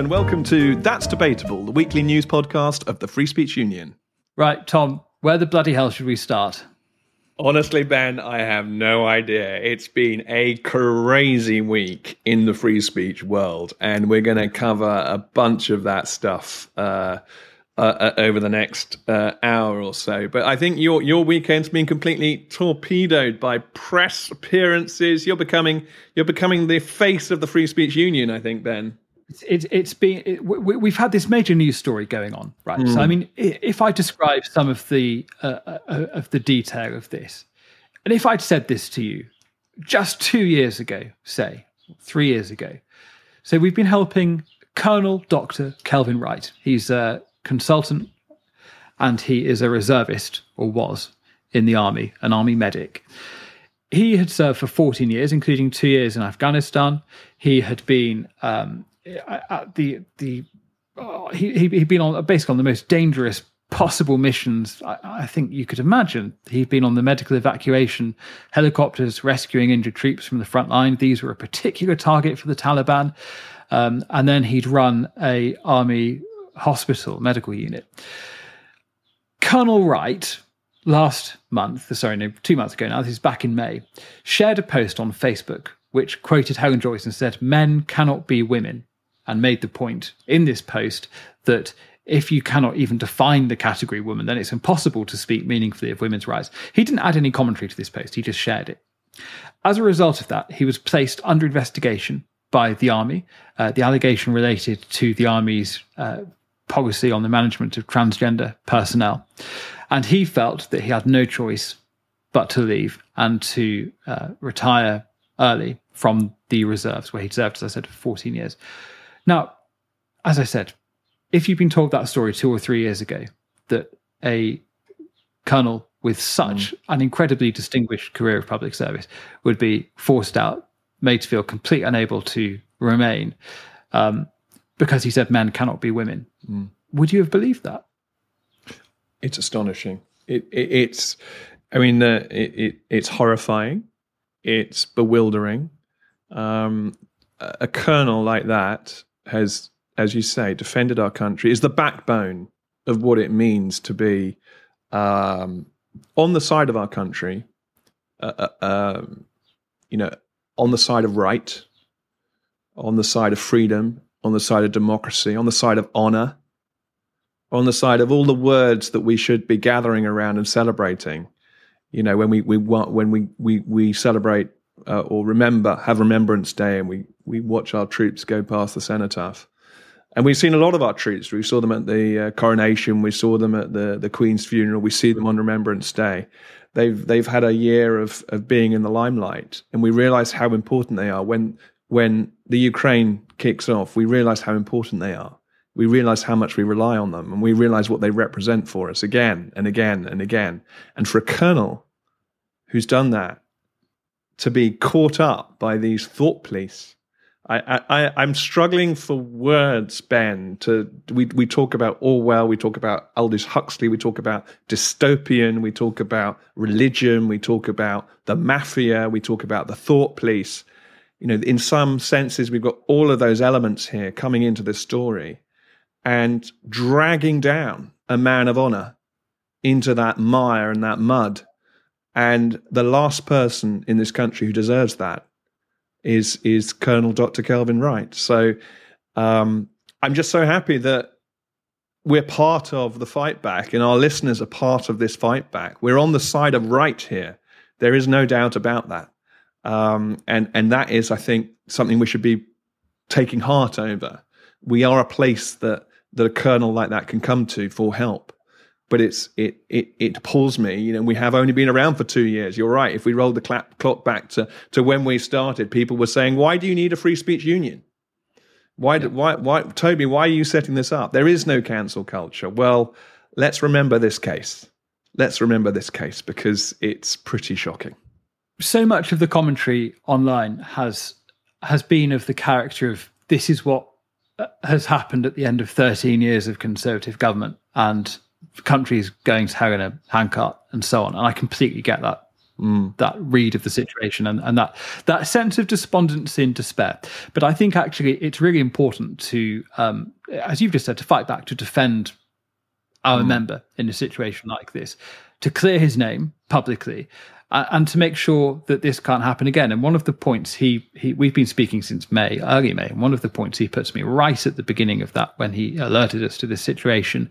and welcome to That's Debatable, the weekly news podcast of the Free Speech Union. Right, Tom, where the bloody hell should we start? Honestly, Ben, I have no idea. It's been a crazy week in the free speech world, and we're going to cover a bunch of that stuff uh, uh, uh, over the next uh, hour or so. But I think your your weekend's been completely torpedoed by press appearances. You're becoming you're becoming the face of the free speech union. I think, Ben. It's, it's been it, we, have had this major news story going on, right? Mm. So I hmm. mean, if I describe some of the uh, uh, uh, of the detail of this, and if I'd said this to you just two years ago, say three years ago, so we've been helping Colonel Doctor Kelvin Wright. He's a consultant, and he is a reservist or was in the army, an army medic. He had served for 14 years, including two years in Afghanistan. He had been um, at the the oh, he he'd been on basically on the most dangerous possible missions I, I, think you could imagine. He'd been on the medical evacuation helicopters rescuing injured troops from the front line. These were a particular target for the Taliban. Um, and then he'd run a army hospital medical unit. Colonel Wright last month, sorry, no, two months ago now, this is back in May, shared a post on Facebook which quoted Helen Joyce and said, Men cannot be women and made the point in this post that if you cannot even define the category woman, then it's impossible to speak meaningfully of women's rights. He didn't add any commentary to this post, he just shared it. As a result of that, he was placed under investigation by the army. Uh, the allegation related to the army's uh, policy on the management of transgender personnel. And he felt that he had no choice but to leave and to uh, retire early from the reserves, where he'd served, as I said, for 14 years. Now, as I said, if you've been told that story two or three years ago, that a colonel with such mm. an incredibly distinguished career of public service would be forced out, made to feel completely unable to remain, um, because he said men cannot be women. Mm. Would you have believed that? It's astonishing. It, it, it's, I mean, uh, it, it's horrifying. It's bewildering. Um, a colonel like that has, as you say, defended our country, is the backbone of what it means to be um, on the side of our country, uh, uh, um, you know, on the side of right, on the side of freedom, on the side of democracy, on the side of honor, on the side of all the words that we should be gathering around and celebrating. You know, when we we want when we we we celebrate uh, or remember have Remembrance Day and we we watch our troops go past the cenotaph. And we've seen a lot of our troops. We saw them at the uh, coronation. We saw them at the the Queen's funeral. We see them on Remembrance Day. They've they've had a year of of being in the limelight, and we realise how important they are. When when the Ukraine kicks off, we realise how important they are. We realise how much we rely on them, and we realise what they represent for us again and again and again. And for a colonel who's done that to be caught up by these thought police I, I, I'm struggling for words, Ben. To we we talk about Orwell, we talk about Aldous Huxley, we talk about dystopian, we talk about religion, we talk about the mafia, we talk about the thought police. You know, in some senses, we've got all of those elements here coming into this story and dragging down a man of honor into that mire and that mud. And the last person in this country who deserves that is is Colonel Dr. Kelvin Wright. So um, I'm just so happy that we're part of the fight back, and our listeners are part of this fight back. We're on the side of right here. There is no doubt about that, um, and and that is, I think, something we should be taking heart over. We are a place that that a colonel like that can come to for help but it's it it it pulls me. You know, we have only been around for two years. You're right. If we roll the clap, clock back to to when we started, people were saying, "Why do you need a free speech union? Why yeah. why why Toby? Why are you setting this up? There is no cancel culture." Well, let's remember this case. Let's remember this case because it's pretty shocking. So much of the commentary online has has been of the character of this is what uh, has happened at the end of 13 years of conservative government and countries going to hell in a handcart and so on. And I completely get that mm. that read of the situation and, and that that sense of despondency and despair. But I think actually it's really important to, um, as you've just said, to fight back to defend our mm. member in a situation like this, to clear his name publicly, and to make sure that this can't happen again. And one of the points he, he we've been speaking since May, early May, and one of the points he puts me right at the beginning of that when he alerted us to this situation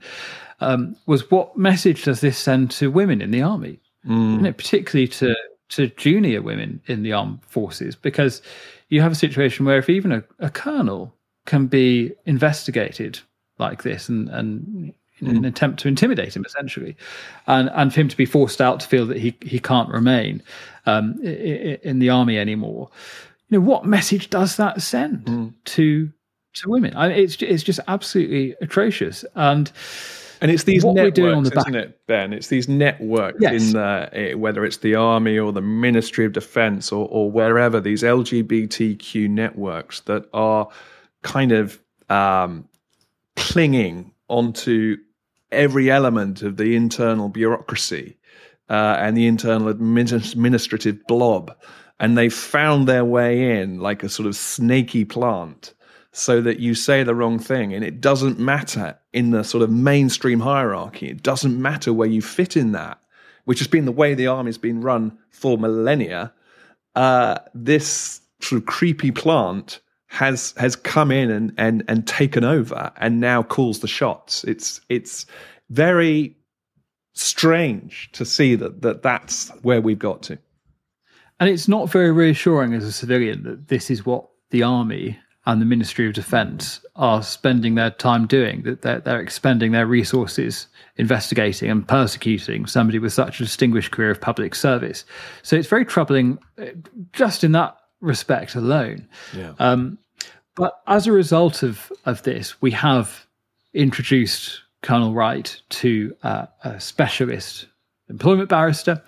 um, was what message does this send to women in the army, mm. particularly to to junior women in the armed forces, because you have a situation where if even a, a colonel can be investigated like this and and in an mm. attempt to intimidate him, essentially, and and for him to be forced out to feel that he he can't remain um, in the army anymore. You know, what message does that send mm. to to women? I mean, it's it's just absolutely atrocious, and and it's these what networks, we're doing on the isn't it, Ben? It's these networks yes. in the eh, whether it's the army or the Ministry of Defence or or wherever these LGBTQ networks that are kind of um, clinging onto every element of the internal bureaucracy uh, and the internal administrative blob. And they found their way in like a sort of snaky plant so that you say the wrong thing. And it doesn't matter in the sort of mainstream hierarchy, it doesn't matter where you fit in that, which has been the way the army's been run for millennia. Uh, this sort of creepy plant has has come in and and and taken over and now calls the shots. It's it's very strange to see that that that's where we've got to. And it's not very reassuring as a civilian that this is what the army and the Ministry of Defence are spending their time doing, that they're, they're, expending their resources investigating and persecuting somebody with such a distinguished career of public service. So it's very troubling uh, just in that respect alone. Yeah. Um, but as a result of, of this, we have introduced Colonel Wright to uh, a specialist employment barrister,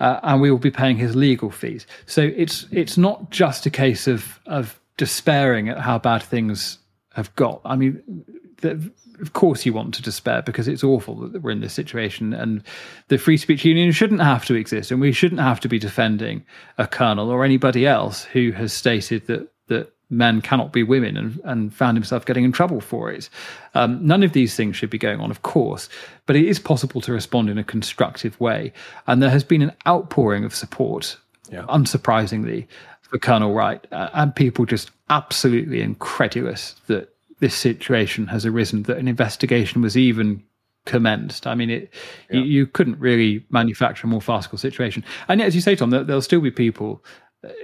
uh, and we will be paying his legal fees. So it's it's not just a case of of despairing at how bad things have got. I mean, the, of course you want to despair because it's awful that we're in this situation and the free speech union shouldn't have to exist and we shouldn't have to be defending a colonel or anybody else who has stated that that men cannot be women and, and found himself getting in trouble for it. Um, none of these things should be going on, of course, but it is possible to respond in a constructive way. And there has been an outpouring of support, yeah. unsurprisingly, for Colonel Wright, uh, and people just absolutely incredulous that this situation has arisen, that an investigation was even commenced. I mean, it yeah. you, you, couldn't really manufacture a more farcical situation. And yet, as you say, Tom, there, will still be people.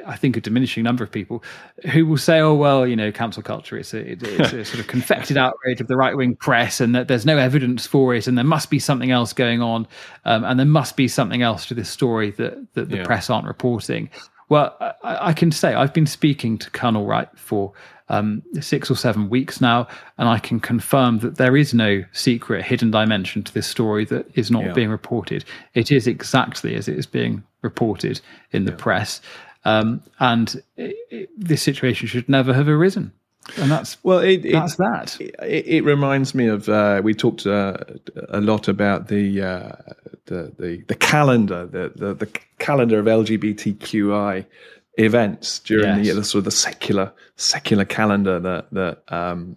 I think a diminishing number of people who will say, "Oh well, you know, cancel culture. It's a, it's a sort of confected outrage of the right wing press, and that there's no evidence for it, and there must be something else going on, um, and there must be something else to this story that that the yeah. press aren't reporting." Well, I, I, can say I've been speaking to Colonel Wright for um, six or seven weeks now, and I can confirm that there is no secret hidden dimension to this story that is not yeah. being reported. It is exactly as it is being reported in the yeah. press, um, and it, it, this situation should never have arisen and that's well, it, that's that. It, it, reminds me of uh, we talked uh, a lot about the, uh, the, the the calendar, the, the, the calendar of LGBTQI events during yes. the, the, sort of the secular secular calendar that that um,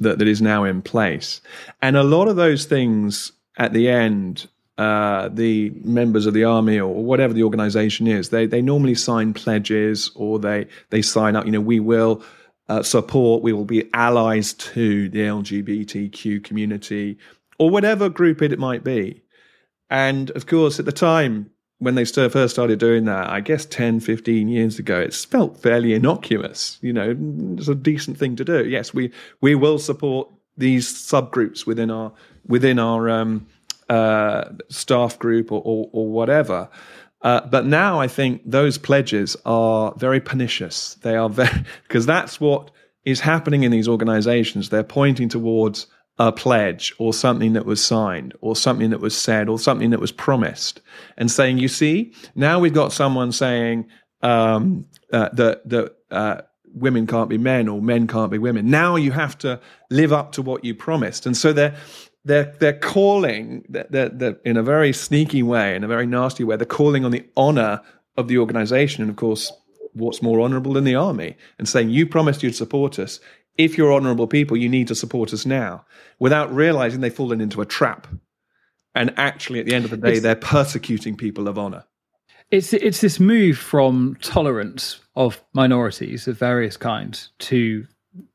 that that is now in place, and a lot of those things at the end uh, the members of the army or whatever the organization is, they they normally sign pledges or they they sign up. You know, we will uh, support, we will be allies to the LGBTQ community or whatever group it might be. And of course, at the time when they first started doing that, I guess 10, 15 years ago, it felt fairly innocuous. You know, it's a decent thing to do. Yes, we, we will support these subgroups within our, within our um, uh, staff group or, or, or whatever. Uh, but now I think those pledges are very pernicious. They are very, because that's what is happening in these organizations. They're pointing towards a pledge or something that was signed or something that was said or something that was promised and saying, you see, now we've got someone saying um, uh, that, that uh, women can't be men or men can't be women. Now you have to live up to what you promised. And so they're, they're they're calling they're, they're, in a very sneaky way, in a very nasty way. They're calling on the honor of the organization, and of course, what's more honorable than the army, and saying you promised you'd support us. If you're honorable people, you need to support us now, without realizing they've fallen into a trap. And actually, at the end of the day, it's, they're persecuting people of honor. It's it's this move from tolerance of minorities of various kinds to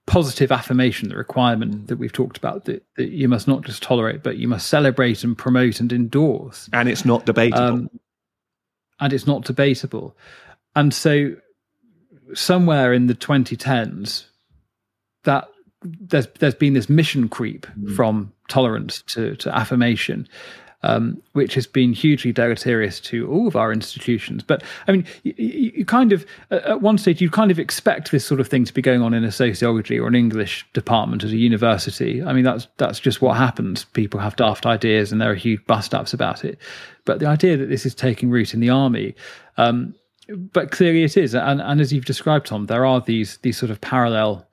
positive affirmation, the requirement that we've talked about that, that you must not just tolerate, but you must celebrate and promote and endorse. And it's not debatable. Um, and it's not debatable. And so, somewhere in the 2010s, that there's there's been this mission creep mm. from tolerance to to affirmation, um, which has been hugely deleterious to all of our institutions. But I mean, you, you, kind of, at one stage, you kind of expect this sort of thing to be going on in a sociology or an English department at a university. I mean, that's that's just what happens. People have daft ideas, and there are huge bust ups about it. But the idea that this is taking root in the army. Um, but clearly it is, and, and as you've described, Tom, there are these these sort of parallel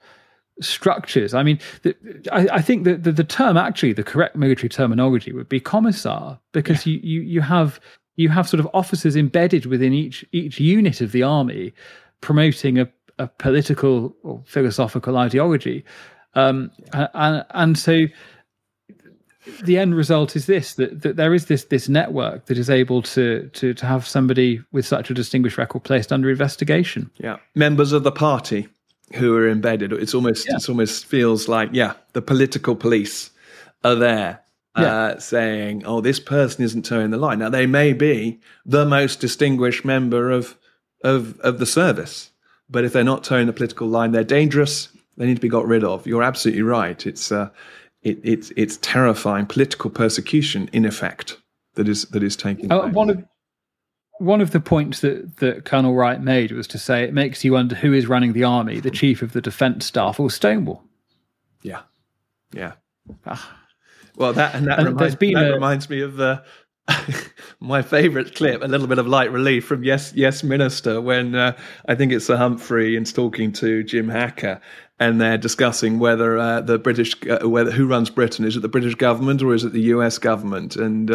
structures. I mean, the, I, I, think that the, the, term actually, the correct military terminology would be commissar, because yeah. you, you you have you have sort of officers embedded within each each unit of the army, promoting a, a political or philosophical ideology, um, and and so the end result is this that, that there is this this network that is able to to to have somebody with such a distinguished record placed under investigation. Yeah, members of the party who are embedded. It's almost yeah. it's almost feels like yeah, the political police are there uh, saying, "Oh, this person isn't towing the line." Now they may be the most distinguished member of of of the service, but if they're not towing the political line, they're dangerous. They need to be got rid of. You're absolutely right. It's uh, it, it's it's terrifying political persecution in effect that is that is taking uh, place. One of one of the points that, that Colonel Wright made was to say it makes you wonder who is running the army, the chief of the defence staff or Stonewall. Yeah, yeah. Ah. Well, that and that, and reminds, that a, reminds me of the my favourite clip, a little bit of light relief from Yes, Yes Minister, when uh, I think it's Sir Humphrey and talking to Jim Hacker, and they're discussing whether uh, the British, uh, whether who runs Britain, is it the British government or is it the U.S. government? And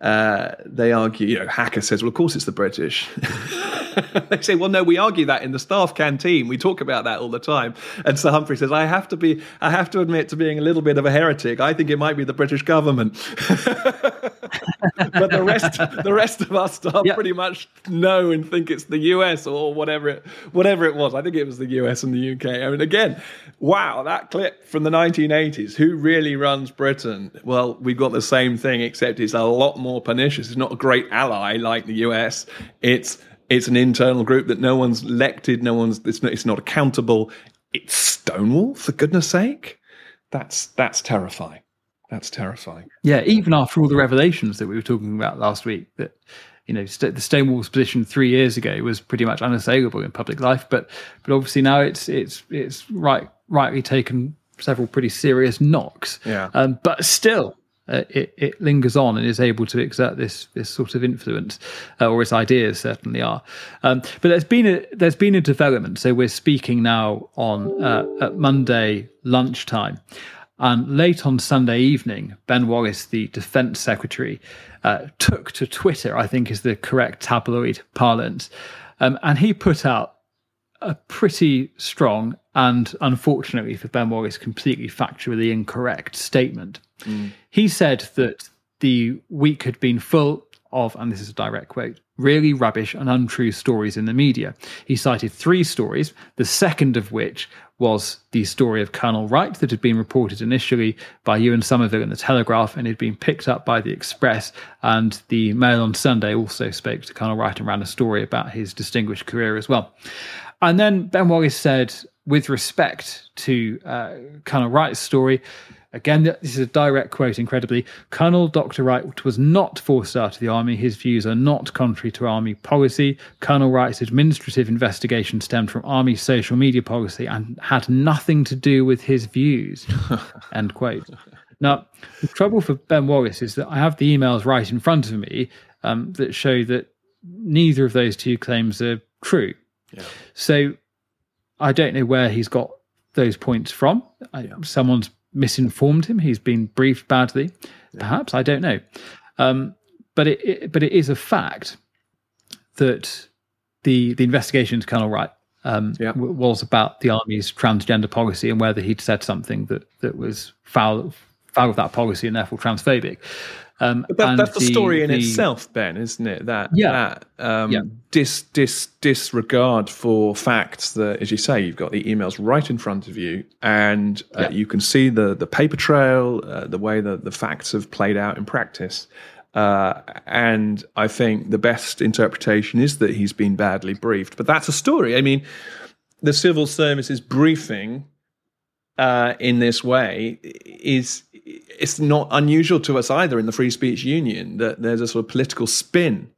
uh, they argue, you know, Hacker says, well, of course it's the British. they say, well, no, we argue that in the staff canteen. We talk about that all the time. And Sir Humphrey says, I have to be, I have to admit to being a little bit of a heretic. I think it might be the British government. but the rest, the rest of our staff yep. pretty much know and think it's the US or whatever it, whatever it was. I think it was the US and the UK. I mean, again, wow, that clip from the 1980s. Who really runs Britain? Well, we've got the same thing, except it's a lot more pernicious. It's not a great ally like the US. It's it's an internal group that no one's elected, no one's it's not, it's not accountable. It's Stonewall, for goodness sake. That's that's terrifying. That's terrifying. Yeah, even after all the revelations that we were talking about last week, that you know st- the Stonewall's position three years ago was pretty much unassailable in public life, but but obviously now it's it's it's right rightly taken several pretty serious knocks. Yeah. Um, but still, uh, it, it, lingers on and is able to exert this this sort of influence, uh, or its ideas certainly are. Um, but there's been a there's been a development. So we're speaking now on uh, at Monday lunchtime, and late on Sunday evening, Ben Wallace, the Defence Secretary, uh, took to Twitter. I think is the correct tabloid parlance, um, and he put out a pretty strong and unfortunately for Ben Wallace, completely factually incorrect statement. Mm. He said that the week had been full of, and this is a direct quote, really rubbish and untrue stories in the media. He cited three stories, the second of which was the story of Colonel Wright that had been reported initially by Ewan Somerville in the Telegraph and had been picked up by the Express. And the Mail on Sunday also spoke to Colonel Wright and ran a story about his distinguished career as well. And then Ben Wallace said, with respect to uh, Colonel Wright's story, again, this is a direct quote, incredibly Colonel Dr. Wright was not forced out of the army. His views are not contrary to army policy. Colonel Wright's administrative investigation stemmed from army social media policy and had nothing to do with his views. End quote. Now, the trouble for Ben Wallace is that I have the emails right in front of me um, that show that neither of those two claims are true. Yeah. So I don't know where he's got those points from. I, Someone's misinformed him. He's been briefed badly, perhaps. I don't know. Um, but it, it, but it is a fact that the the investigation into Colonel Wright um, yeah. w- was about the army's transgender policy and whether he'd said something that that was foul foul of that policy and therefore transphobic. Um, that, that's the, the, story in the, itself, Ben, isn't it? That yeah, that um, yeah. Dis, dis, disregard for facts. That, as you say, you've got the emails right in front of you, and uh, yeah. you can see the the paper trail, uh, the way that the facts have played out in practice. Uh, and I think the best interpretation is that he's been badly briefed. But that's a story. I mean, the civil services briefing uh, in this way is it's not unusual to us either in the Free Speech Union that there's a sort of political spin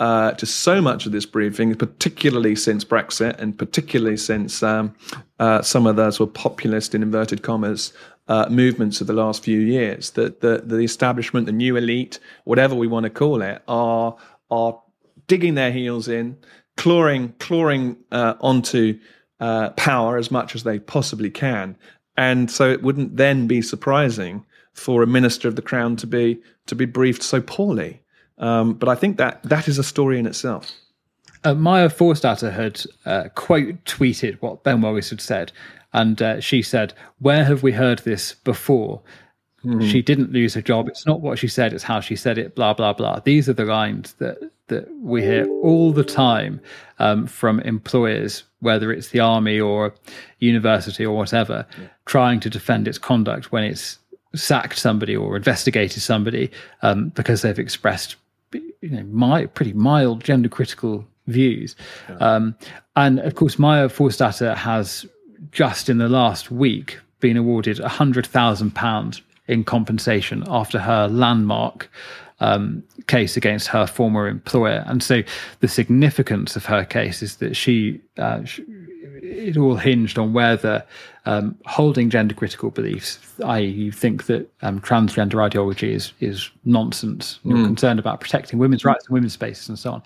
uh, to so much of this briefing, particularly since Brexit and particularly since um, uh, some of the sort of populist, in inverted commas, uh, movements of the last few years. That the, the establishment, the new elite, whatever we want to call it, are are digging their heels in, clawing clawing uh, onto uh, power as much as they possibly can. And so it wouldn't then be surprising for a minister of the crown to be to be briefed so poorly. Um, but I think that that is a story in itself. Uh, Maya Forstater had uh, quote tweeted what Ben Wallace had said, and uh, she said, "Where have we heard this before?" Mm-hmm. She didn't lose her job. It's not what she said; it's how she said it. Blah blah blah. These are the lines that that we hear all the time um, from employers, whether it's the army or university or whatever, yeah. trying to defend its conduct when it's sacked somebody or investigated somebody um, because they've expressed you know my pretty mild gender critical views yeah. um, and of course maya forstater has just in the last week been awarded a hundred thousand pounds in compensation after her landmark um, case against her former employer and so the significance of her case is that she, uh, she it all hinged on whether um, holding gender critical beliefs, i.e., you think that um, transgender ideology is is nonsense, you're mm. concerned about protecting women's rights and women's spaces and so on,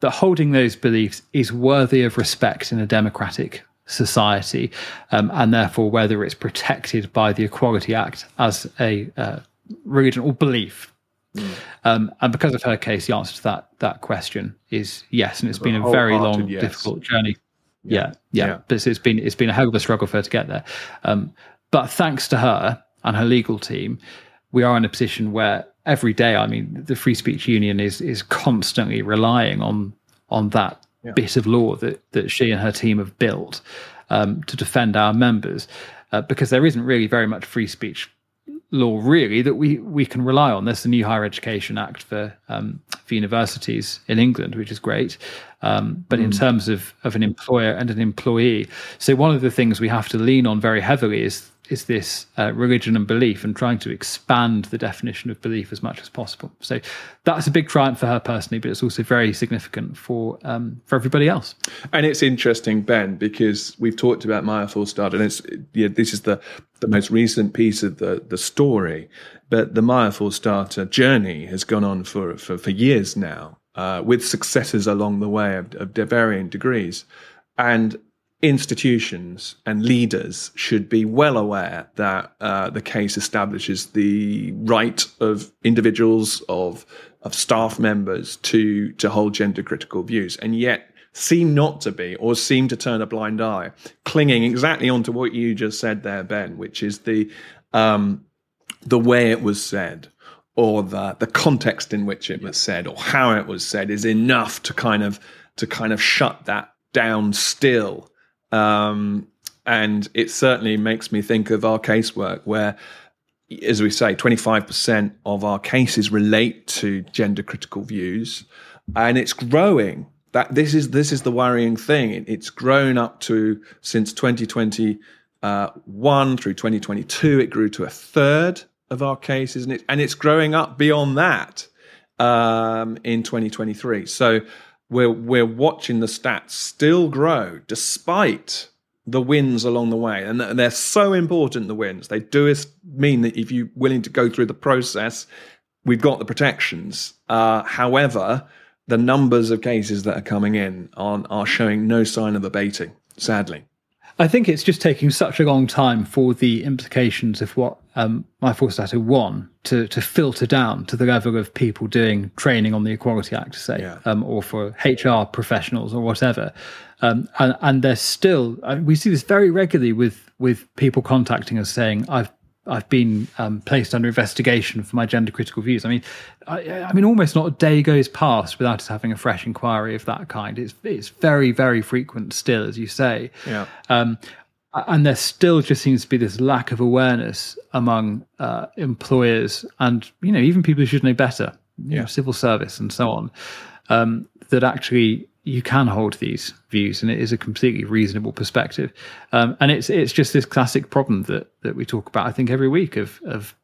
that holding those beliefs is worthy of respect in a democratic society, um, and therefore whether it's protected by the Equality Act as a uh, religion or belief. Mm. Um, and because of her case, the answer to that that question is yes, and it's been a very long, yes. difficult journey yeah, yeah. yeah. But it's been it's been a hell of a struggle for her to get there. Um, but thanks to her and her legal team, we are in a position where every day, I mean, the Free Speech Union is is constantly relying on on that yeah. bit of law that that she and her team have built um, to defend our members, uh, because there isn't really very much free speech law really that we we can rely on. There's the new Higher Education Act for um, for universities in England, which is great. Um, but mm. in terms of of an employer and an employee, so one of the things we have to lean on very heavily is is this uh, religion and belief and trying to expand the definition of belief as much as possible. So that's a big triumph for her personally, but it's also very significant for um, for everybody else. And it's interesting, Ben, because we've talked about Maya Forstater, and it's yeah, this is the the most recent piece of the the story. But the Maya Forstater journey has gone on for for, for years now, uh, with successes along the way of, of varying degrees. And institutions and leaders should be well aware that uh, the case establishes the right of individuals of of staff members to to hold gender critical views and yet seem not to be or seem to turn a blind eye clinging exactly onto what you just said there ben which is the um, the way it was said or the the context in which it was said or how it was said is enough to kind of to kind of shut that down still um, and it certainly makes me think of our casework where as we say 25% of our cases relate to gender critical views. And it's growing. That this is this is the worrying thing. It's grown up to since 2021 through 2022 it grew to a third of our cases. And, it, and it's growing up beyond that um, in 2023 so we're we're watching the stats still grow despite the wins along the way, and they're so important. The wins they do is mean that if you're willing to go through the process, we've got the protections. Uh, however, the numbers of cases that are coming in are, are showing no sign of abating. Sadly. I think it's just taking such a long time for the implications of what um, MyForce won to to filter down to the level of people doing training on the Equality Act, say, yeah. um, or for HR professionals or whatever. Um, and, and there's still we see this very regularly with with people contacting us saying, "I've I've been um, placed under investigation for my gender critical views. I mean, I, I, mean, almost not a day goes past without us having a fresh inquiry of that kind. It's it's very very frequent still, as you say. Yeah. Um, and there still just seems to be this lack of awareness among uh, employers and you know even people who should know better, yeah. Know, civil service and so on, um, that actually you can hold these views, and it is a completely reasonable perspective. Um, and it's it's just this classic problem that that we talk about, I think, every week of of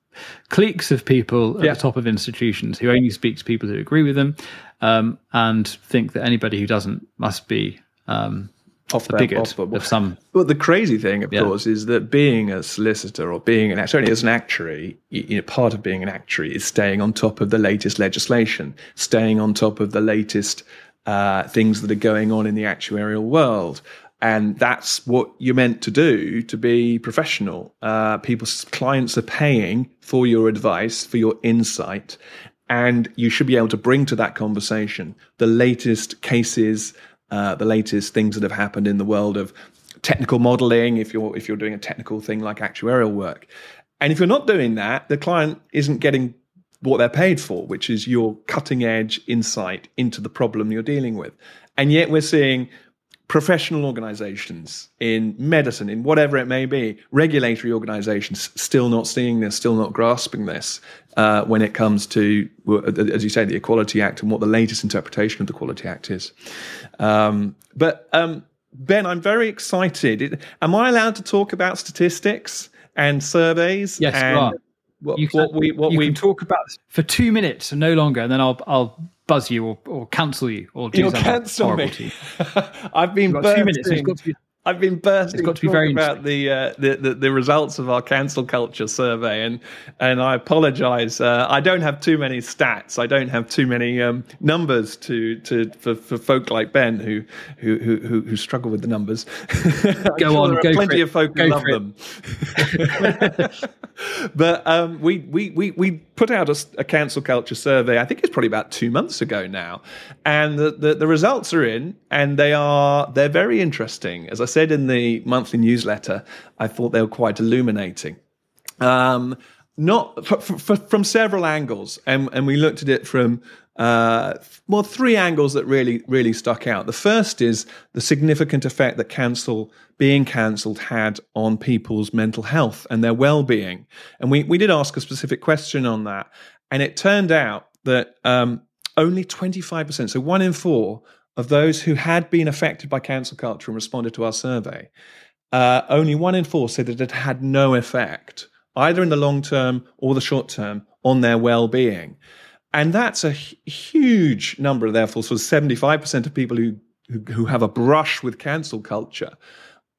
cliques of people at yeah. the top of institutions who only speak to people who agree with them, um, and think that anybody who doesn't must be um, off the bigot off, of some. Well, the crazy thing, of yeah. course, is that being a solicitor or being an certainly as an actuary, you know, part of being an actuary is staying on top of the latest legislation, staying on top of the latest uh, things that are going on in the actuarial world. And that's what you're meant to do to be professional. Uh, people's clients are paying for your advice, for your insight, and you should be able to bring to that conversation the latest cases, uh, the latest things that have happened in the world of technical modeling. If you're if you're doing a technical thing like actuarial work, and if you're not doing that, the client isn't getting what they're paid for, which is your cutting edge insight into the problem you're dealing with. And yet we're seeing professional organizations in medicine, in whatever it may be, regulatory organizations still not seeing this, still not grasping this uh, when it comes to, as you say, the Equality Act and what the latest interpretation of the Equality Act is. Um, but um, Ben, I'm very excited. Am I allowed to talk about statistics and surveys? Yes, and, you are what, can, what we what we can talk about for two minutes and no longer, and then I'll I'll buzz you or, or cancel you or do You'll cancel me. I've been two minutes. It's got to be I've been bursting. It's got to be very about the, uh, the, the, the results of our cancel culture survey, and and I apologise. Uh, I don't have too many stats. I don't have too many um, numbers to to for, for folk like Ben who who who, who struggle with the numbers. go sure on. There are plenty of folk who love them. but um, we, we we we put out a, a cancel culture survey. I think it's probably about two months ago now, and the, the, the results are in, and they are they're very interesting. As I said in the monthly newsletter, I thought they were quite illuminating. Um, not from several angles, and, and we looked at it from uh, well, three angles that really, really stuck out. The first is the significant effect that cancel being cancelled had on people's mental health and their well-being. And we we did ask a specific question on that, and it turned out that um, only twenty five percent, so one in four of those who had been affected by cancel culture and responded to our survey, uh, only one in four said that it had no effect, either in the long term or the short term, on their well being. And that's a huge number, therefore. So 75% of people who, who, who have a brush with cancel culture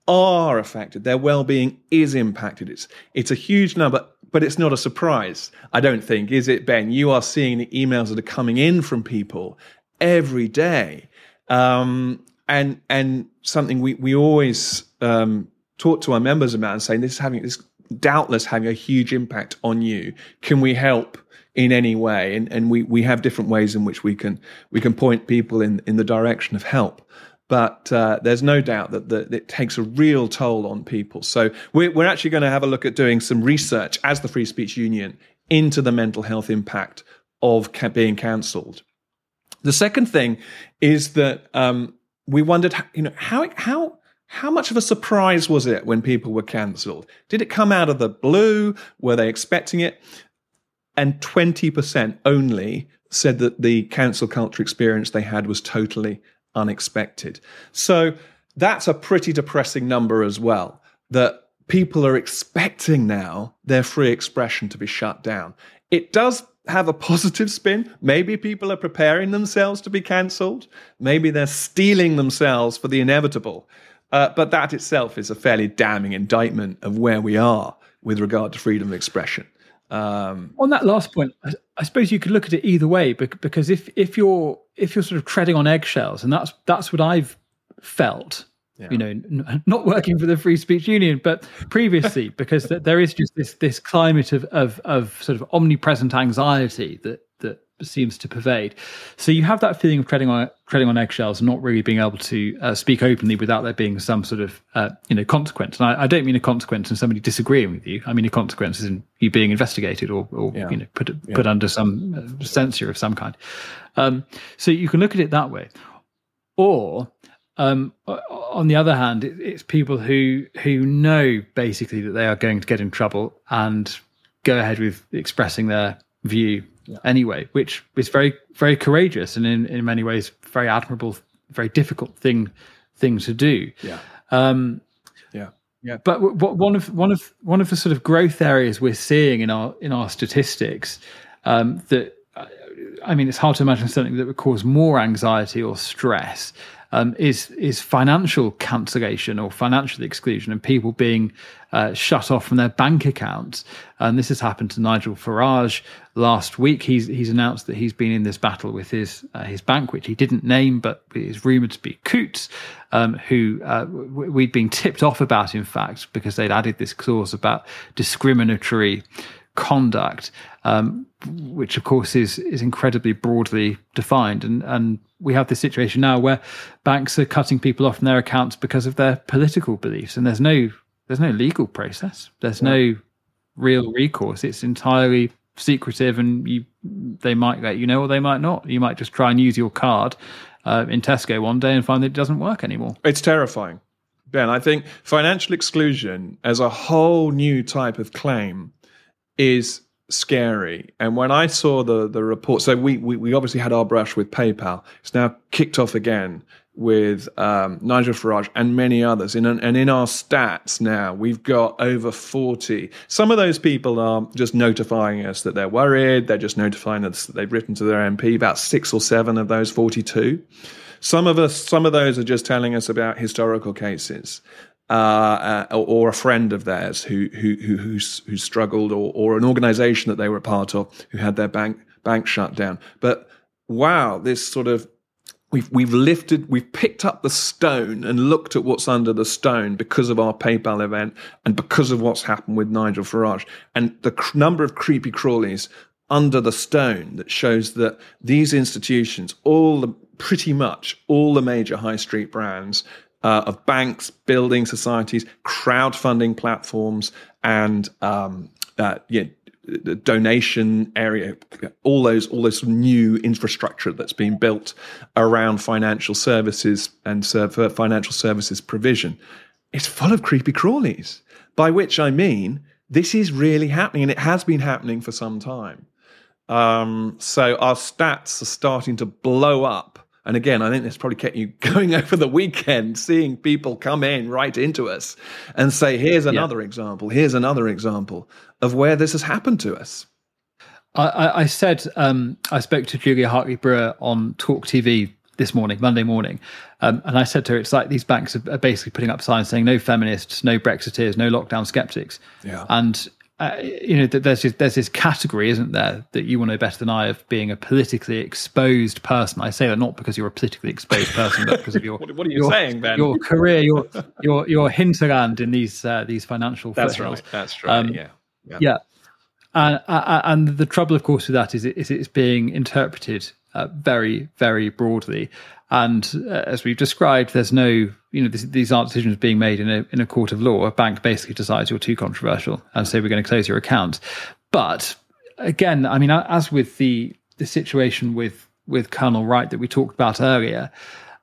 are affected. Their well-being is impacted. It's it's a huge number, but it's not a surprise. I don't think, is it, Ben? You are seeing the emails that are coming in from people every day um, and and something we we always um, talk to our members about and saying this is having this doubtless having a huge impact on you. Can we help in any way? And and we we have different ways in which we can we can point people in in the direction of help. But uh, there's no doubt that, that it takes a real toll on people. So we're, we're actually going to have a look at doing some research as the Free Speech Union into the mental health impact of ca- being cancelled. The second thing is that um, we wondered, you know, how how how much of a surprise was it when people were cancelled? Did it come out of the blue? Were they expecting it? And twenty percent only said that the cancel culture experience they had was totally unexpected. So that's a pretty depressing number as well. That people are expecting now their free expression to be shut down. It does have a positive spin. Maybe people are preparing themselves to be cancelled. Maybe they're stealing themselves for the inevitable. Uh, but that itself is a fairly damning indictment of where we are with regard to freedom of expression. Um, on that last point, I, I, suppose you could look at it either way, because if if you're if you're sort of treading on eggshells, and that's that's what I've felt yeah. you know, n- not working for the Free Speech Union, but previously, because th- there is just this this climate of, of of sort of omnipresent anxiety that that seems to pervade. So you have that feeling of treading on treading on eggshells and not really being able to uh, speak openly without there being some sort of uh, you know consequence. And I, I, don't mean a consequence in somebody disagreeing with you. I mean a consequence in you being investigated or, or yeah. you know put yeah. put under some uh, censure of some kind. Um, so you can look at it that way, or um, on the other hand, it, it's people who who know basically that they are going to get in trouble and go ahead with expressing their view yeah. anyway, which is very very courageous and in, in many ways very admirable, very difficult thing thing to do. Yeah. Um, yeah. Yeah. But what, one of one of one of the sort of growth areas we're seeing in our in our statistics um, that I mean, it's hard to imagine something that would cause more anxiety or stress um, is is financial cancellation or financial exclusion and people being uh, shut off from their bank accounts. And this has happened to Nigel Farage last week. He's he's announced that he's been in this battle with his uh, his bank, which he didn't name, but is rumored to be Coutts, um, who uh, we'd been tipped off about, in fact, because they'd added this clause about discriminatory conduct, um, which of course is is incredibly broadly defined. And and we have this situation now where banks are cutting people off from their accounts because of their political beliefs, and there's no there's no legal process. There's yeah. no real recourse. It's entirely secretive, and you they might let you know, or they might not. You might just try and use your card uh, in Tesco one day and find that it doesn't work anymore. It's terrifying. Ben, I think financial exclusion as a whole new type of claim is scary. And when I saw the the report, so we, we, we obviously had our brush with PayPal. It's now kicked off again with um, Nigel Farage and many others. In an, and in our stats now, we've got over 40. Some of those people are just notifying us that they're worried. They're just notifying us that they've written to their MP. About six or seven of those 42. Some of us, some of those are just telling us about historical cases uh, uh, or a friend of theirs who who who who, who struggled, or or an organisation that they were a part of who had their bank bank shut down. But wow, this sort of we've we've lifted, we've picked up the stone and looked at what's under the stone because of our PayPal event and because of what's happened with Nigel Farage and the cr- number of creepy crawlies under the stone that shows that these institutions, all the pretty much all the major high street brands uh, of banks, building societies, crowdfunding platforms, and um, uh, yeah, the donation area, all those all those new infrastructure that's been built around financial services and financial services provision. It's full of creepy crawlies. By which I mean this is really happening, and it has been happening for some time. Um, so our stats are starting to blow up and again, I think this probably kept you going over the weekend, seeing people come in right into us and say, here's another yeah. example, here's another example of where this has happened to us. I, I said, um, I spoke to Julia Hartley Brewer on Talk TV this morning, Monday morning. Um, and I said to her, it's like these banks are basically putting up signs saying no feminists, no Brexiteers, no lockdown skeptics. Yeah. And uh, you know, there's this, there's this category, isn't there, that you will know better than I of being a politically exposed person. I say that not because you're a politically exposed person, but because of your what, what, are you your, saying, Ben? Your career, your your your hinterland in these uh, these financial. That's foothills. right. That's right. Um, yeah. Yeah. yeah. And, uh, and the trouble, of course, with that is, it, is it's being interpreted uh, very, very broadly. And uh, as we've described, there's no, you know, this, these aren't decisions being made in a in a court of law. A bank basically decides you're too controversial and say we're going to close your account. But again, I mean, as with the the situation with with Colonel Wright that we talked about earlier,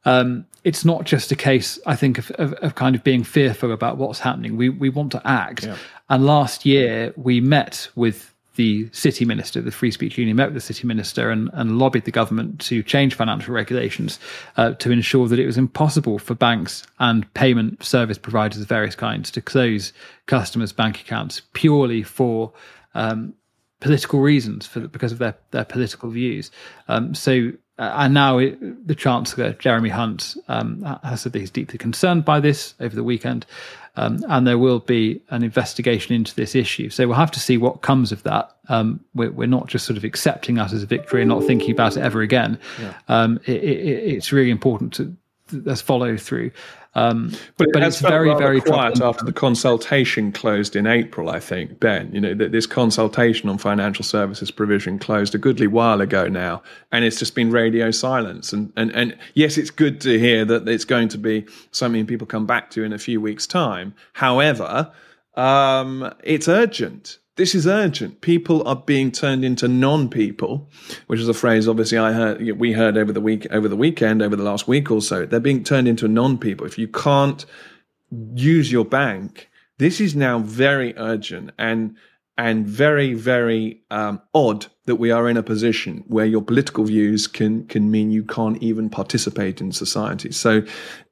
um, it's not just a case, I think, of, of, of, kind of being fearful about what's happening. We we want to act. Yeah. And last year we met with the city minister, the Free Speech Union, met with the city minister and, and lobbied the government to change financial regulations uh, to ensure that it was impossible for banks and payment service providers of various kinds to close customers' bank accounts purely for um, political reasons, for because of their their political views. Um, so. Uh, and now it, the Chancellor, Jeremy Hunt, um, has said that he's deeply concerned by this over the weekend um, and there will be an investigation into this issue. So we'll have to see what comes of that. Um, we're, we're, not just sort of accepting that as a victory and not thinking about it ever again. Yeah. Um, it, it, it's really important to there's follow through. Um, but, it but it's very very quiet troubling. after the consultation closed in April. I think Ben, you know, that this consultation on financial services provision closed a goodly while ago now, and it's just been radio silence. And and and yes, it's good to hear that it's going to be something people come back to in a few weeks' time. However, um, it's urgent. This is urgent. People are being turned into non-people, which is a phrase obviously I heard we heard over the week over the weekend over the last week or so. They're being turned into non-people. If you can't use your bank, this is now very urgent and and very very um, odd that we are in a position where your political views can can mean you can't even participate in society. So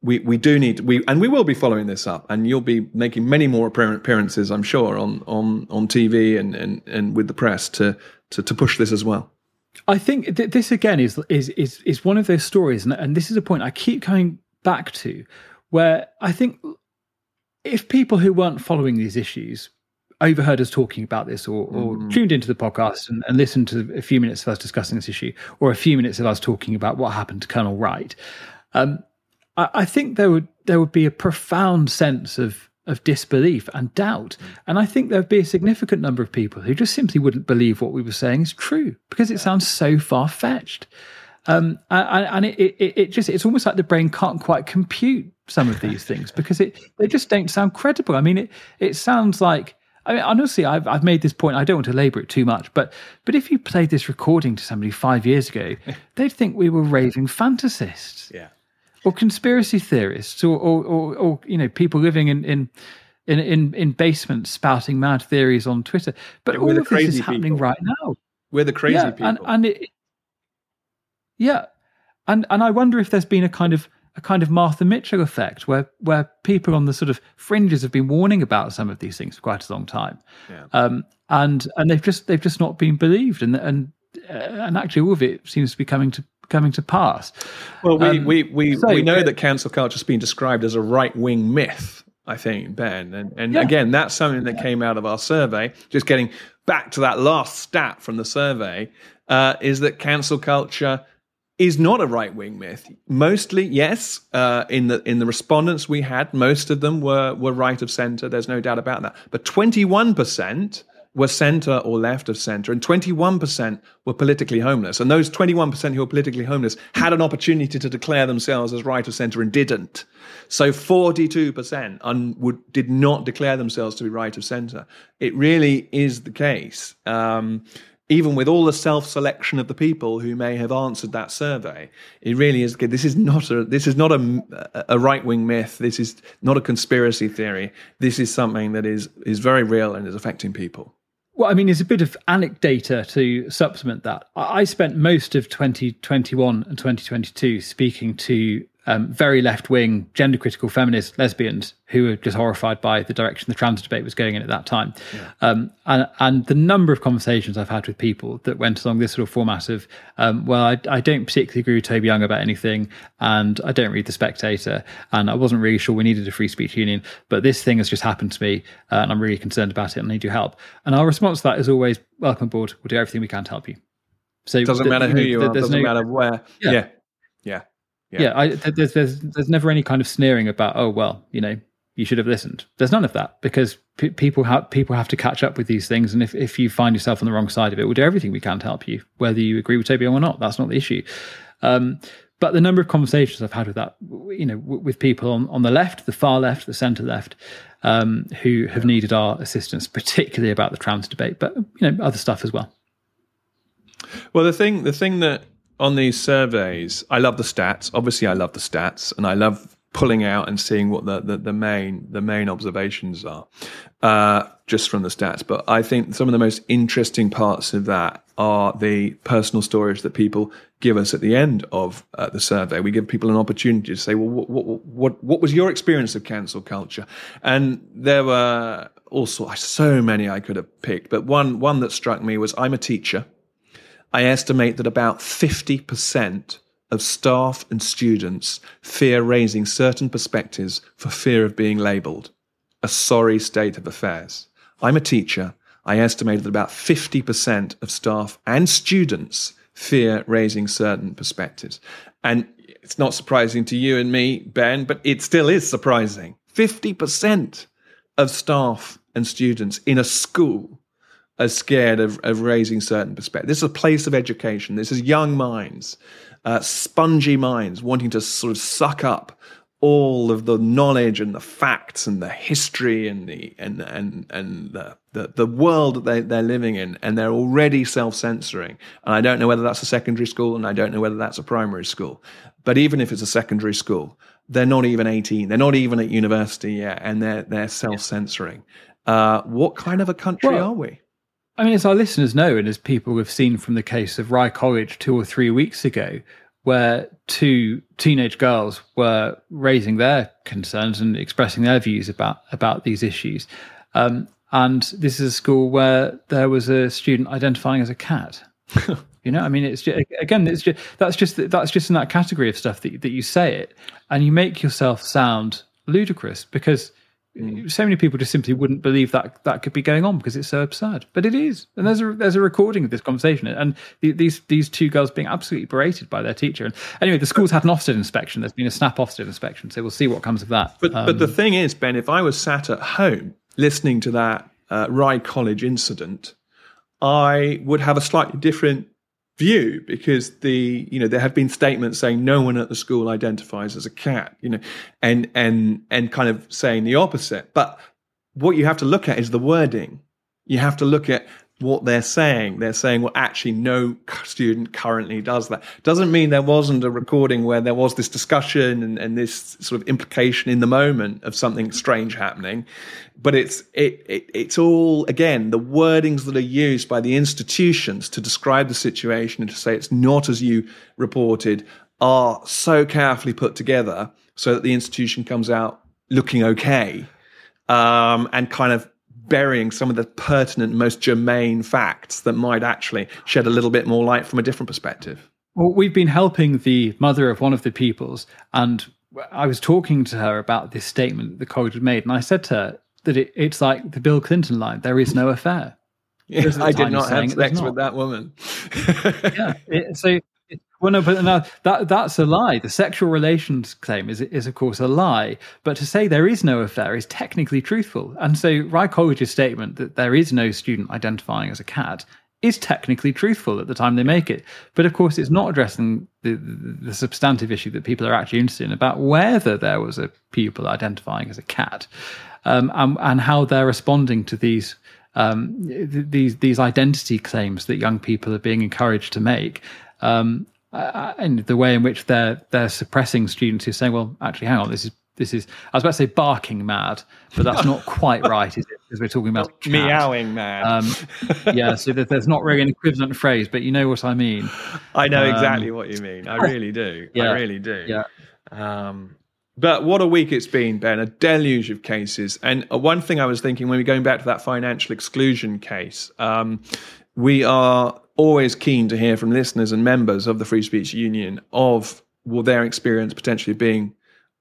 we we do need we and we will be following this up, and you'll be making many more appearances, I'm sure, on on on TV and and and with the press to to, to push this as well. I think th- this again is is is is one of those stories, and, and this is a point I keep coming back to, where I think if people who weren't following these issues overheard us talking about this or, or tuned into the podcast and, and listened to a few minutes of us discussing this issue or a few minutes of us talking about what happened to Colonel Wright, um, I, I think there would there would be a profound sense of of disbelief and doubt. And I think there'd be a significant number of people who just simply wouldn't believe what we were saying is true because it sounds so far fetched. Um, and, and it, it, it just it's almost like the brain can't quite compute some of these things because it they just don't sound credible. I mean, it it sounds like I mean, honestly, I've I've made this point. I don't want to labour it too much, but but if you played this recording to somebody five years ago, they'd think we were raving fantasists Yeah. or conspiracy theorists or or, or, or you know people living in in in in, in basements spouting mad theories on Twitter. But Yeah, all the of this is happening people. right now. We're the crazy yeah, people. and and it, yeah, and and I wonder if there's been a kind of a kind of Martha Mitchell effect where where people on the sort of fringes have been warning about some of these things for quite a long time, Yeah. um, and and they've just they've just not been believed, and and uh, and actually all of it seems to be coming to coming to pass. Well, we, Um, we, we, so- we know that cancel culture has been described as a right wing myth, I think, Ben. And, and Yeah. again, that's something that came out of our survey. Just getting back to that last stat from the survey uh, is that cancel culture is not a right wing myth. Mostly, yes. Uh, in the in the respondents we had, most of them were were right of centre. There's no doubt about that. But 21 percent were centre or left of centre, and 21% were politically homeless. And those 21% who were politically homeless had an opportunity to declare themselves as right of centre and didn't. So 42% un- would, did not declare themselves to be right of centre. It really is the case. Um, even with all the self-selection of the people who may have answered that survey, it really is good. This is not a this is not a, a right-wing myth. This is not a conspiracy theory. This is something that is is very real and is affecting people. Well, I mean, there's a bit of anecdata to supplement that. I spent most of 2021 and 2022 speaking to um, very left wing, gender critical feminist lesbians who were just horrified by the direction the trans debate was going in at that time. Um, and, and the number of conversations I've had with people that went along this sort of format of, um, well, I, I don't particularly agree with Toby Young about anything, and I don't read The Spectator, and I wasn't really sure we needed a free speech union, but this thing has just happened to me, uh, and I'm really concerned about it, and I need your help. And our response to that is always, welcome aboard, we'll do everything we can to help you. So It doesn't matter who you are. Doesn't no- matter where. Yeah. Yeah. Yeah. Yeah. yeah, I, there's, there's there's never any kind of sneering about oh well you know you should have listened. There's none of that because p- people have people have to catch up with these things, and if if you find yourself on the wrong side of it, we'll do everything we can to help you, whether you agree with Toby or not. That's not the issue. Um, but the number of conversations I've had with that, you know, w- with people on, on the left, the far left, the centre left, um, who have needed our assistance, particularly about the trans debate, but you know, other stuff as well. Well, the thing, the thing that on these surveys, I love the stats. Obviously, I love the stats, and I love pulling out and seeing what the the, the main the main observations are, uh, just from the stats. But I think some of the most interesting parts of that are the personal stories that people give us at the end of uh, the survey. We give people an opportunity to say, "Well, what what what, what was your experience of cancel culture?" And there were also so many I could have picked, but one one that struck me was, "I'm a teacher." I estimate that about 50% of staff and students fear raising certain perspectives for fear of being labelled. A sorry state of affairs. I'm a teacher. I estimate that about 50% of staff and students fear raising certain perspectives. And it's not surprising to you and me, Ben, but it still is surprising. 50% of staff and students in a school are scared of, of raising certain perspectives. This is a place of education. This is young minds, uh, spongy minds wanting to sort of suck up all of the knowledge and the facts and the history and the and and and the the, the world that they, they're living in and they're already self-censoring. And i don't know whether that's a secondary school and i don't know whether that's a primary school. But even if it's a secondary school they're not even 18 they're not even at university yet and they're they're self-censoring. Uh, what kind of a country well, are we I mean, as our listeners know, and as people have seen from the case of Rye College two or three weeks ago, where two teenage girls were raising their concerns and expressing their views about about these issues. Um, and this is a school where there was a student identifying as a cat. you know, I mean, it's just, again, it's just that's just that's just in that category of stuff that that you say it, and you make yourself sound ludicrous because Mm. So many people just simply wouldn't believe that that could be going on because it's so absurd, but it is. And there's a there's a recording of this conversation, and the, these these two girls being absolutely berated by their teacher. And anyway, the school's had an Ofsted inspection. There's been a snap Ofsted inspection, so we'll see what comes of that. But um, but the um, thing is, Ben, if I was sat at home listening to that uh, Rye College incident, I would have a slightly different view because the you know there have been statements saying no one at the school identifies as a cat you know and and and kind of saying the opposite. But what you have to look at is the wording. You have to look at what they're saying. They're saying, well, actually, no student currently does that. Doesn't mean there wasn't a recording where there was this discussion and, and this sort of implication in the moment of something strange happening. But it's it, it it's all again the wordings that are used by the institutions to describe the situation and to say it's not as you reported are so carefully put together so that the institution comes out looking okay um, and kind of burying some of the pertinent, most germane facts that might actually shed a little bit more light from a different perspective. Well, we've been helping the mother of one of the peoples, and I was talking to her about this statement the college had made, and I said to her that it, it's like the Bill Clinton line: "There is no affair." Yeah, I did not have sex with that woman. yeah, it, so well, no, but now that that's a lie. The sexual relations claim is is of course a lie. But to say there is no affair is technically truthful. And so Rye College's statement that there is no student identifying as a cat is technically truthful at the time they make it. But of course, it's not addressing the, the, the substantive issue that people are actually interested in about whether there was a pupil identifying as a cat, um, and, and how they're responding to these um, these these identity claims that young people are being encouraged to make. Um, uh, and the way in which they're they're suppressing students who saying, well, actually, hang on, this is this is I was about to say barking mad, but that's not quite right, is it? Because we're talking about meowing mad. Um, yeah, so there's not really an equivalent phrase, but you know what I mean. I know um, exactly what you mean. I really do. Yeah, I really do. Yeah. Um, but what a week it's been, Ben. A deluge of cases. And uh, one thing I was thinking when we're going back to that financial exclusion case, um, we are always keen to hear from listeners and members of the Free Speech Union of well, their experience potentially being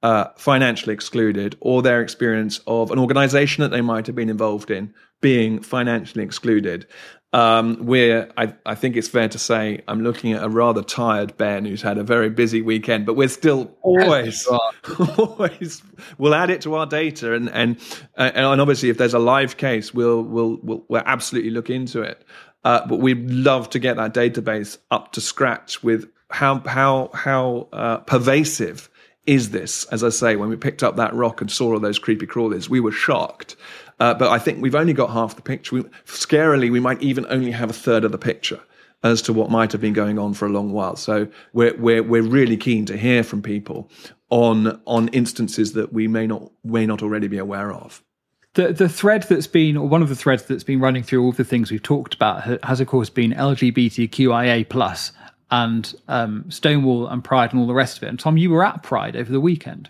uh, financially excluded or their experience of an organization that they might have been involved in being financially excluded. Um, we're, I, I, think it's fair to say, I'm looking at a rather tired Ben who's had a very busy weekend, but we're still always, always, we'll add it to our data, and and and obviously, if there's a live case, we'll we'll we'll, we'll absolutely look into it. Uh, but we'd love to get that database up to scratch with how how how uh, pervasive is this? As I say, when we picked up that rock and saw all those creepy crawlies, we were shocked. Uh, but I think we've only got half the picture. We, scarily, we might even only have a third of the picture as to what might have been going on for a long while. So we're we're we're really keen to hear from people on on instances that we may not may not already be aware of the the thread that's been, or one of the threads that's been running through all the things we've talked about, has of course been LGBTQIA plus and um, Stonewall and Pride and all the rest of it. And Tom, you were at Pride over the weekend.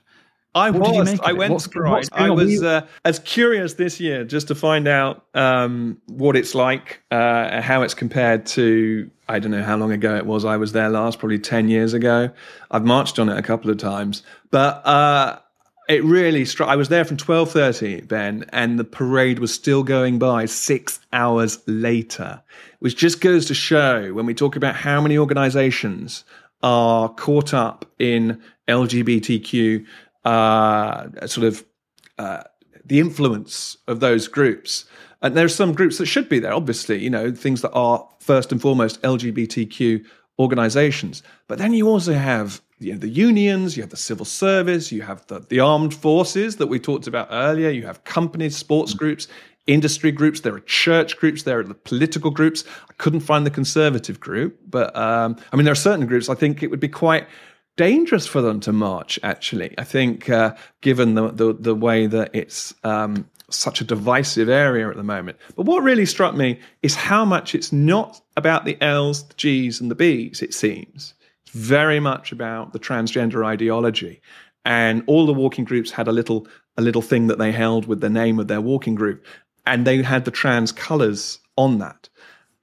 I what was. I went what's, to Pride. I was uh, as curious this year just to find out um, what it's like, uh, how it's compared to. I don't know how long ago it was. I was there last, probably ten years ago. I've marched on it a couple of times, but uh, it really struck. I was there from twelve thirty, Ben, and the parade was still going by six hours later, which just goes to show when we talk about how many organisations are caught up in LGBTQ uh, sort of uh, the influence of those groups. And there are some groups that should be there, obviously, you know, things that are first and foremost LGBTQ organizations. But then you also have you have the unions, you have the civil service, you have the, the armed forces that we talked about earlier, you have companies, sports groups, industry groups, there are church groups, there are the political groups. I couldn't find the conservative group, but um, I mean, there are certain groups I think it would be quite dangerous for them to march, actually. I think, uh, given the, the, the, way that it's um, such a divisive area at the moment. But what really struck me is how much it's not about the L's, the G's, and the B's, it seems. Very much about the transgender ideology. And all the walking groups had a little a little thing that they held with the name of their walking group, and they had the trans colours on that.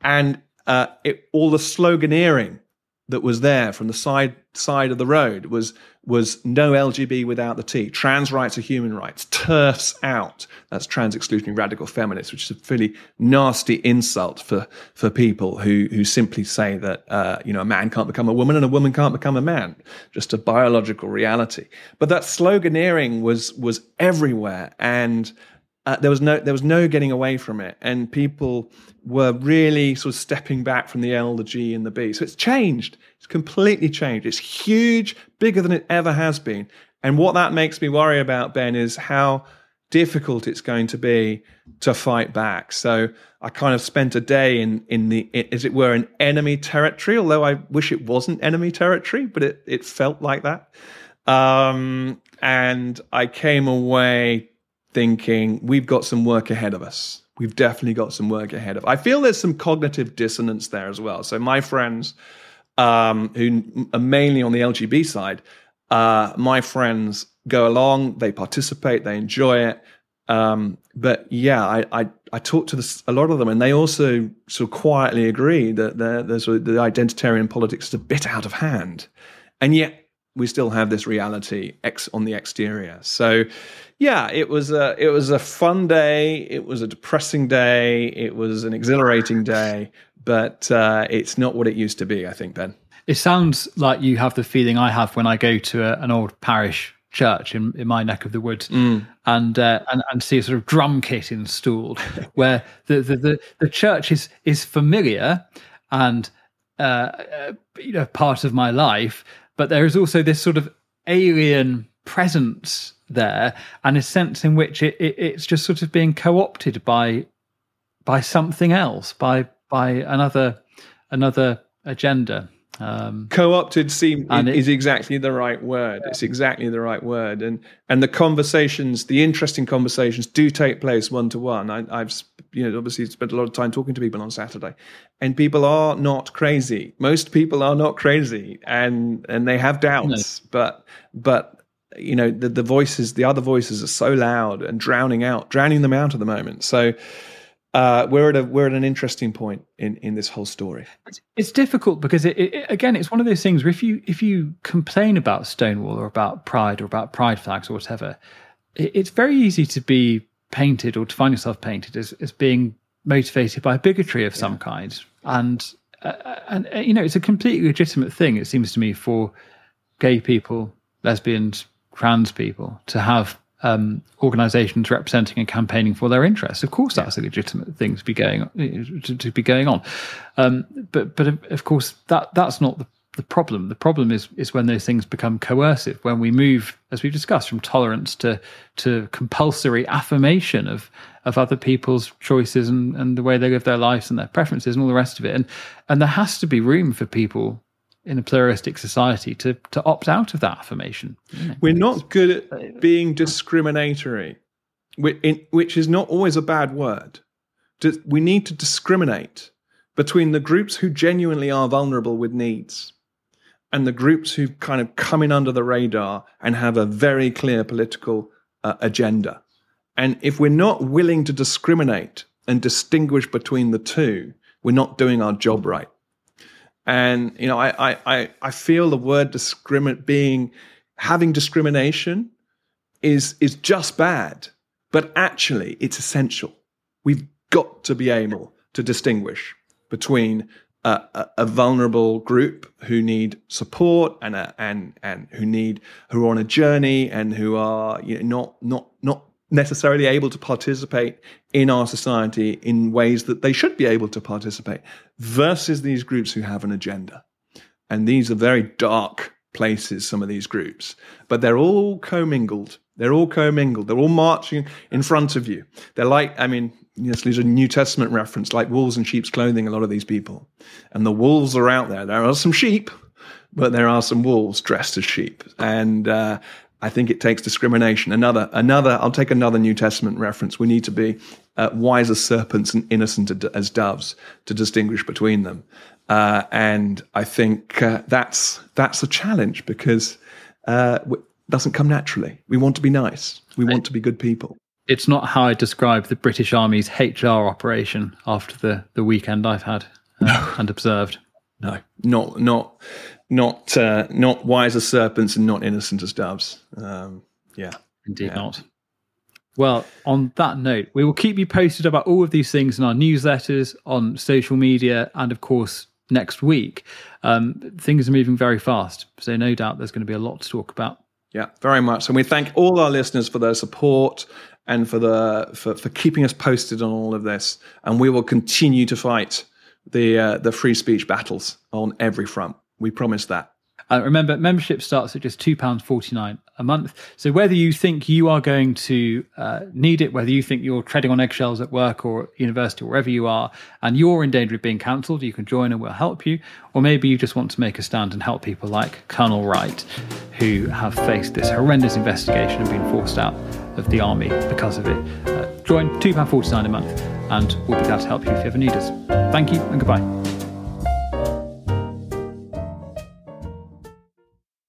And uh, it, all the sloganeering that was there from the side side of the road was was no LGB without the T. Trans rights are human rights. TERFs out. That's trans exclusionary radical feminists, which is a fairly nasty insult for for people who who simply say that uh, you know a man can't become a woman and a woman can't become a man. Just a biological reality. But that sloganeering was was everywhere and. Uh, there was no there was no getting away from it, and people were really sort of stepping back from the L, the G, and the B. So it's changed. It's completely changed. It's huge, bigger than it ever has been. And what that makes me worry about, Ben, is how difficult it's going to be to fight back. So I kind of spent a day in in the as it were in enemy territory, although I wish it wasn't enemy territory, but it it felt like that. Um, and I came away thinking we've got some work ahead of us we've definitely got some work ahead of. I feel there's some cognitive dissonance there as well. So my friends um, who are mainly on the LGB side, uh, my friends go along, they participate, they enjoy it. Um, but yeah, I, I, I talk to this, a lot of them, and they also sort of quietly agree that the, sort of the identitarian politics is a bit out of hand, and yet we still have this reality ex on the exterior. So yeah, it was a it was a fun day. It was a depressing day. It was an exhilarating day, but uh, it's not what it used to be. I think, Ben. It sounds like you have the feeling I have when I go to a, an old parish church in, in my neck of the woods mm. and, uh, and and see a sort of drum kit installed where the, the, the, the, church is is familiar and uh, uh, you know part of my life but there is also this sort of alien presence there and a sense in which it, it, it's just sort of being co-opted by by something else by by another another agenda um, co-opted seem is, it, is exactly the right word. Yeah. it's exactly the right word. And and the conversations the interesting conversations do take place one to one i've you know obviously spent a lot of time talking to people on saturday. And people are not crazy. Most people are not crazy. And and they have doubts. No. but but you know the, the voices the other voices are so loud and drowning out drowning them out at the moment so uh, we're at a we're at an interesting point in in this whole story. It's, it's difficult because it, it, again, it's one of those things where if you if you complain about Stonewall or about Pride or about Pride flags or whatever, it, it's very easy to be painted or to find yourself painted as as being motivated by bigotry of some yeah. kind, and uh, and uh, you know it's a completely legitimate thing. It seems to me for gay people, lesbians, trans people to have um, organisations representing and campaigning for their interests. Of course, that's a legitimate thing to be going to, to be going on. Um, but but of course, that that's not the, the problem. The problem is is when those things become coercive. When we move, as we've discussed, from tolerance to to compulsory affirmation of of other people's choices and, and the way they live their lives and their preferences and all the rest of it. And and there has to be room for people in a pluralistic society to to opt out of that affirmation. We're not good at being discriminatory, which is not always a bad word. We need to discriminate between the groups who genuinely are vulnerable with needs and the groups who kind of come in under the radar and have a very clear political uh, agenda. And if we're not willing to discriminate and distinguish between the two, we're not doing our job right. And you know, I I I feel the word discriminate being having discrimination is is just bad, but actually it's essential. We've got to be able to distinguish between a, a, a vulnerable group who need support and a, and and who need who are on a journey and who are you know, not not not necessarily able to participate in our society in ways that they should be able to participate versus these groups who have an agenda. And these are very dark places some of these groups. But they're all commingled. They're all commingled. They're all marching in front of you. They're like i mean yes there's a new testament reference like wolves in sheep's clothing a lot of these people. And the wolves are out there. There are some sheep but there are some wolves dressed as sheep. And uh, I think it takes discrimination. Another, another. I'll take another New Testament reference. We need to be uh, wise as serpents and innocent as doves to distinguish between them. Uh, and I think uh, that's that's a challenge because uh, it doesn't come naturally. We want to be nice. We want to be good people. It's not how I describe the British Army's HR operation after the the weekend I've had uh, and observed. No, not not not uh, not wise as serpents and not innocent as doves. Um, yeah, indeed yeah. not. Well, on that note, we will keep you posted about all of these things in our newsletters, on social media, and of course next week. Um, things are moving very fast, so no doubt there's going to be a lot to talk about. Yeah, very much. And we thank all our listeners for their support and for the for, for keeping us posted on all of this. And we will continue to fight the uh, the free speech battles on every front. We promise that. Uh, remember, membership starts at just £2.49 a month. So whether you think you are going to uh, need it, whether you think you're treading on eggshells at work or university, or wherever you are, and you're in danger of being cancelled, you can join and we'll help you. Or maybe you just want to make a stand and help people like Colonel Wright, who have faced this horrendous investigation and been forced out of the army because of it. Uh, join £2.49 a month, and we'll be glad to help you if you ever need us. Thank you and goodbye.